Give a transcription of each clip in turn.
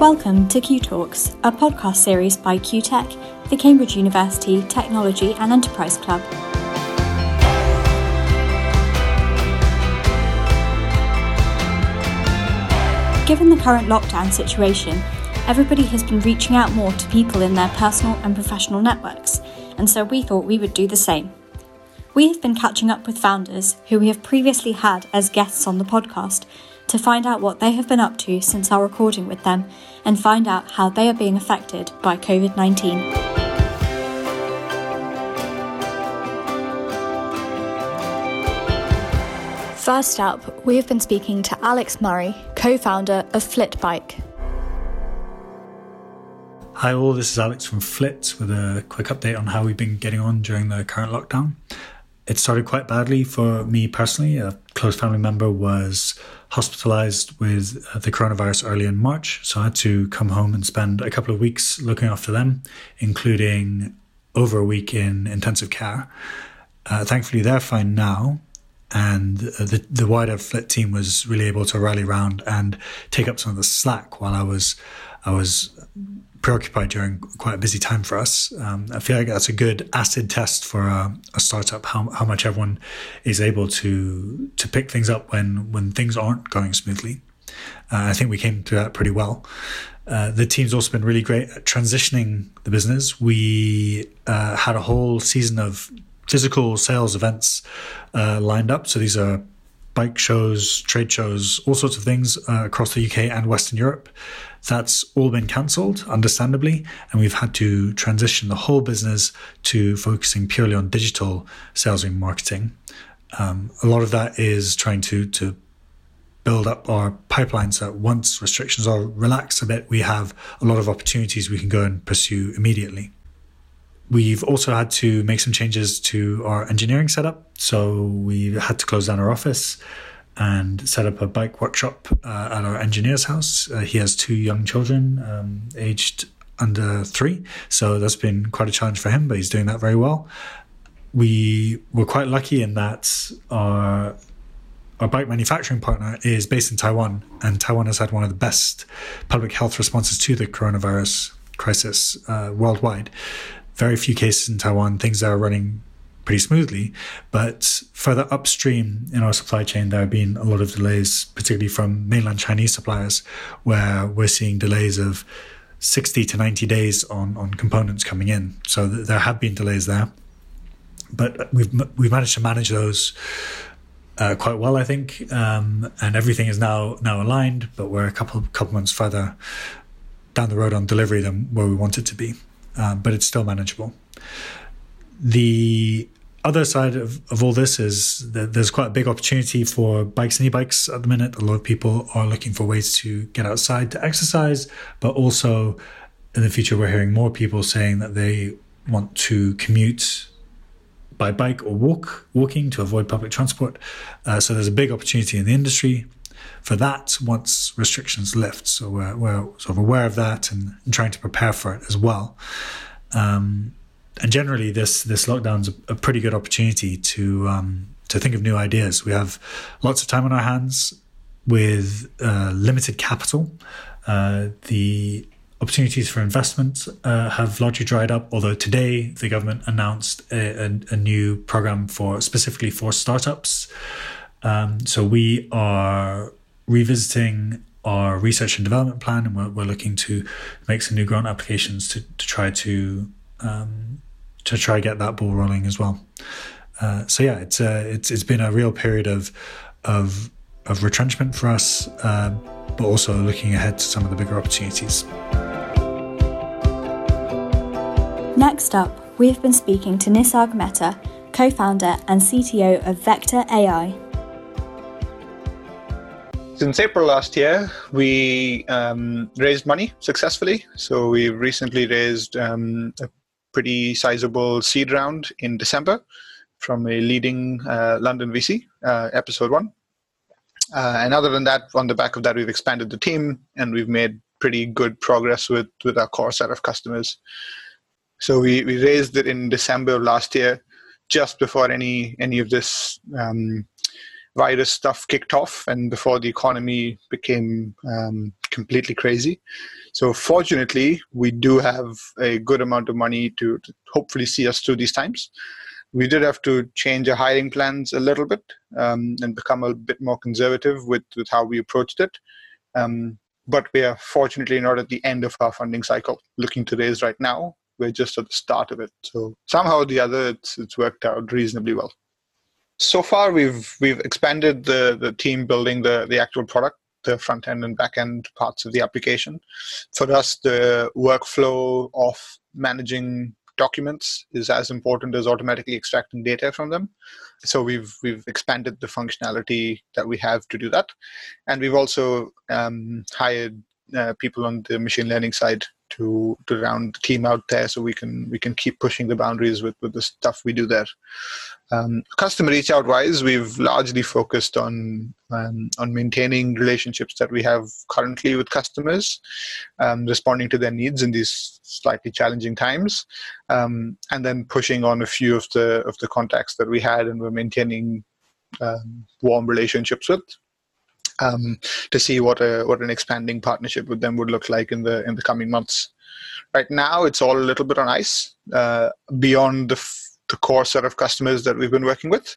Welcome to Q Talks, a podcast series by CUTEC, the Cambridge University Technology and Enterprise Club. Given the current lockdown situation, everybody has been reaching out more to people in their personal and professional networks, and so we thought we would do the same. We have been catching up with founders who we have previously had as guests on the podcast to find out what they have been up to since our recording with them and find out how they are being affected by COVID 19. First up, we have been speaking to Alex Murray, co founder of Flitbike. Hi, all. This is Alex from Flit with a quick update on how we've been getting on during the current lockdown. It started quite badly for me personally. A close family member was hospitalized with uh, the coronavirus early in March. So I had to come home and spend a couple of weeks looking after them, including over a week in intensive care. Uh, thankfully, they're fine now. And uh, the, the wider Flit team was really able to rally around and take up some of the slack while I was, I was preoccupied during quite a busy time for us. Um, I feel like that's a good acid test for a, a, startup how, how much everyone is able to to pick things up when when things aren't going smoothly. Uh, I think we came through that pretty well. Uh, the team's also been really great at transitioning the business. We uh, had a whole season of physical sales events uh, lined up. So these are bike shows, trade shows, all sorts of things uh, across the UK and Western Europe. That's all been cancelled, understandably, and we've had to transition the whole business to focusing purely on digital sales and marketing. Um, a lot of that is trying to to build up our pipeline so that once restrictions are relaxed a bit, we have a lot of opportunities we can go and pursue immediately. We've also had to make some changes to our engineering setup. So we had to close down our office and set up a bike workshop uh, at our engineer's house. Uh, he has two young children, um, aged under three. So that's been quite a challenge for him, but he's doing that very well. We were quite lucky in that our our bike manufacturing partner is based in Taiwan, and Taiwan has had one of the best public health responses to the coronavirus crisis uh, worldwide. Very few cases in Taiwan. Things are running pretty smoothly. But further upstream in our supply chain, there have been a lot of delays, particularly from mainland Chinese suppliers, where we're seeing delays of 60 to 90 days on, on components coming in. So th- there have been delays there. But we've, we've managed to manage those uh, quite well, I think. Um, and everything is now now aligned, but we're a couple couple months further down the road on delivery than where we want it to be. Um, but it's still manageable. The other side of, of all this is that there's quite a big opportunity for bikes and e-bikes at the minute. A lot of people are looking for ways to get outside to exercise, but also in the future, we're hearing more people saying that they want to commute by bike or walk, walking to avoid public transport. Uh, so there's a big opportunity in the industry for that once restrictions lift. So we're, we're sort of aware of that and, and trying to prepare for it as well. Um, and generally, this this lockdown's a, a pretty good opportunity to um, to think of new ideas. We have lots of time on our hands with uh, limited capital. Uh, the opportunities for investment uh, have largely dried up. Although today the government announced a, a, a new program for specifically for startups. Um, so we are revisiting our research and development plan, and we're, we're looking to make some new grant applications to, to try to um, to try get that ball rolling as well. Uh, so yeah, it's uh, it's it's been a real period of of of retrenchment for us, uh, but also looking ahead to some of the bigger opportunities. Next up, we have been speaking to Nisarg Mehta, co-founder and CTO of Vector AI. Since April last year, we um, raised money successfully. So we recently raised um, a pretty sizable seed round in December from a leading uh, London VC, uh, episode one. Uh, and other than that, on the back of that, we've expanded the team and we've made pretty good progress with, with our core set of customers. So we, we raised it in December of last year, just before any any of this um, virus stuff kicked off and before the economy became um, completely crazy. So, fortunately, we do have a good amount of money to, to, hopefully see us through these times. We did have to change our hiring plans a little bit um, and become a bit more conservative with, with how we approached it. Um, but we are fortunately not at the end of our funding cycle looking to raise right now. We're just at the start of it. So, somehow or the other, it's, it's worked out reasonably well so far we've we've expanded the the team building the the actual product the front end and back end parts of the application. For us the workflow of managing documents is as important as automatically extracting data from them. So we've we've expanded the functionality that we have to do that. And we've also um, hired uh, people on the machine learning side to to round the team out there so we can we can keep pushing the boundaries with with the stuff we do there. Um, customer reach out wise we've largely focused on um, on maintaining relationships that we have currently with customers um, responding to their needs in these slightly challenging times um, and then pushing on a few of the of the contacts that we had and we're maintaining um, warm relationships with um, to see what a what an expanding partnership with them would look like in the in the coming months. Right now, it's all a little bit on ice uh, beyond the, f- the core set of customers that we've been working with.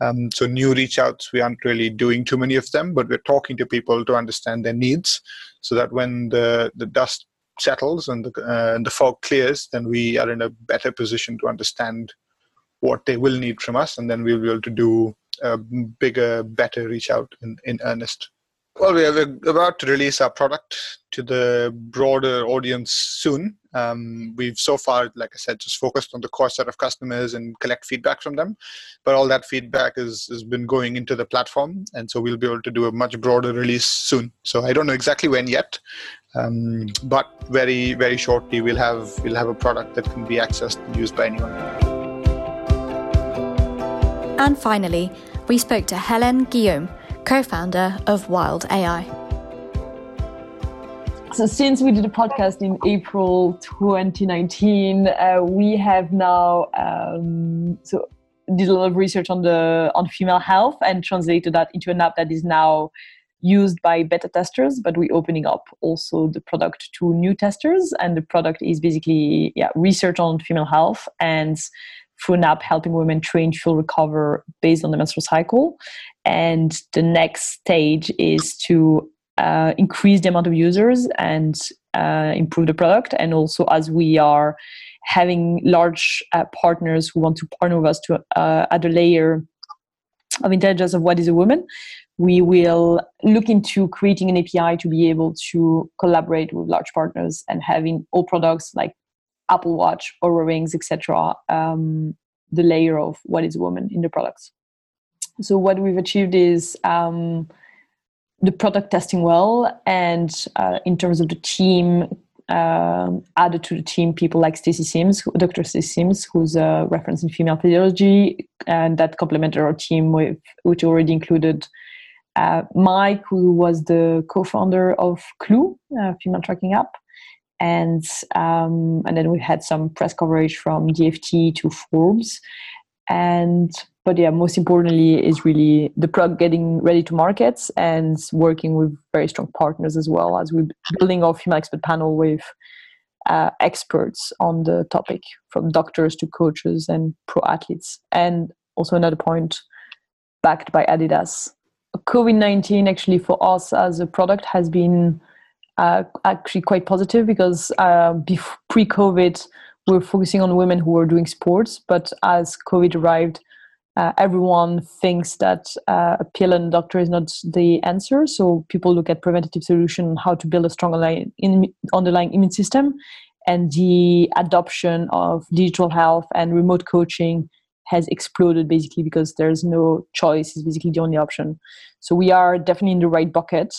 Um, so new reach outs, we aren't really doing too many of them, but we're talking to people to understand their needs, so that when the the dust settles and the uh, and the fog clears, then we are in a better position to understand what they will need from us, and then we'll be able to do a bigger, better reach out in, in earnest. Well, we are about to release our product to the broader audience soon. Um, we've so far, like I said, just focused on the core set of customers and collect feedback from them. But all that feedback is, has been going into the platform, and so we'll be able to do a much broader release soon. So I don't know exactly when yet, um, but very, very shortly we'll have we'll have a product that can be accessed and used by anyone. And finally, we spoke to Helen Guillaume, co founder of Wild AI. So, since we did a podcast in April 2019, uh, we have now um, so did a lot of research on the on female health and translated that into an app that is now used by beta testers but we're opening up also the product to new testers and the product is basically yeah research on female health and app helping women train feel recover based on the menstrual cycle. And the next stage is to uh, increase the amount of users and uh, improve the product. And also, as we are having large uh, partners who want to partner with us to uh, add a layer of intelligence of what is a woman, we will look into creating an API to be able to collaborate with large partners and having all products like Apple Watch, Oura Rings, etc. Um, the layer of what is woman in the products. So what we've achieved is um, the product testing well, and uh, in terms of the team, uh, added to the team people like Stacy Sims, Dr. Stacy Sims, who's a reference in female physiology, and that complemented our team with which already included uh, Mike, who was the co-founder of Clue, a female tracking app, and um, and then we've had some press coverage from DFT to Forbes, and but yeah, most importantly is really the product getting ready to market and working with very strong partners as well as we're building our female expert panel with uh, experts on the topic, from doctors to coaches and pro athletes, and also another point backed by Adidas. COVID nineteen actually for us as a product has been uh, actually quite positive because uh, pre COVID, we were focusing on women who were doing sports. But as COVID arrived, uh, everyone thinks that uh, a pill and a doctor is not the answer. So people look at preventative solution, how to build a strong underlying, in, underlying immune system. And the adoption of digital health and remote coaching has exploded basically because there's no choice is basically the only option so we are definitely in the right bucket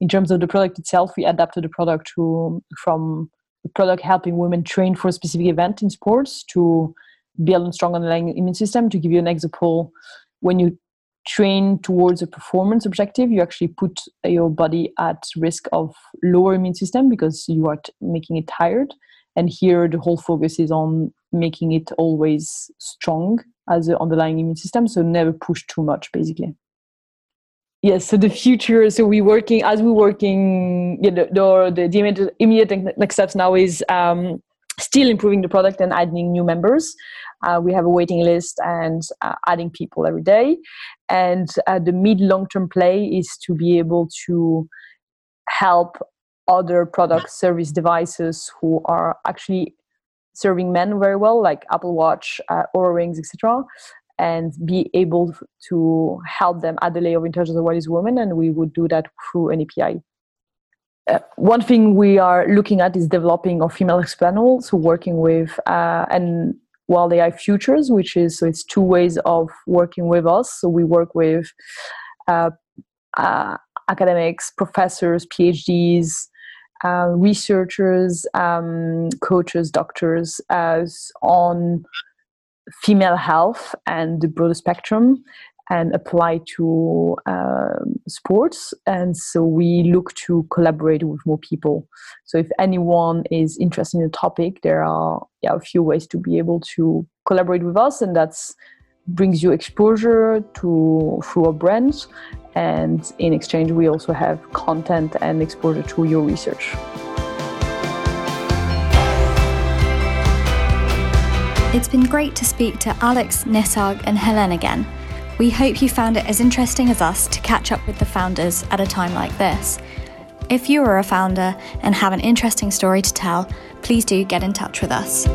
in terms of the product itself, we adapted the product to from the product helping women train for a specific event in sports to build a strong underlying immune system. To give you an example, when you train towards a performance objective, you actually put your body at risk of lower immune system because you are t- making it tired. And here, the whole focus is on making it always strong as an underlying immune system, so never push too much, basically. yes so the future so we working as we're working you the, the, the immediate, immediate next steps now is um, still improving the product and adding new members uh, we have a waiting list and uh, adding people every day and uh, the mid long term play is to be able to help other product service devices who are actually serving men very well like apple watch uh, rings etc and be able to help them at the layer of intelligence of what is woman and we would do that through an api uh, one thing we are looking at is developing a female panel so working with uh, and while they have futures which is so it's two ways of working with us. So we work with uh, uh academics professors phds uh, researchers um, coaches doctors as on female health and the broader spectrum and apply to um, sports. And so we look to collaborate with more people. So if anyone is interested in a topic, there are yeah, a few ways to be able to collaborate with us, and that's brings you exposure to through our brands. And in exchange, we also have content and exposure to your research. It's been great to speak to Alex, Nisarg, and Helen again. We hope you found it as interesting as us to catch up with the founders at a time like this. If you are a founder and have an interesting story to tell, please do get in touch with us.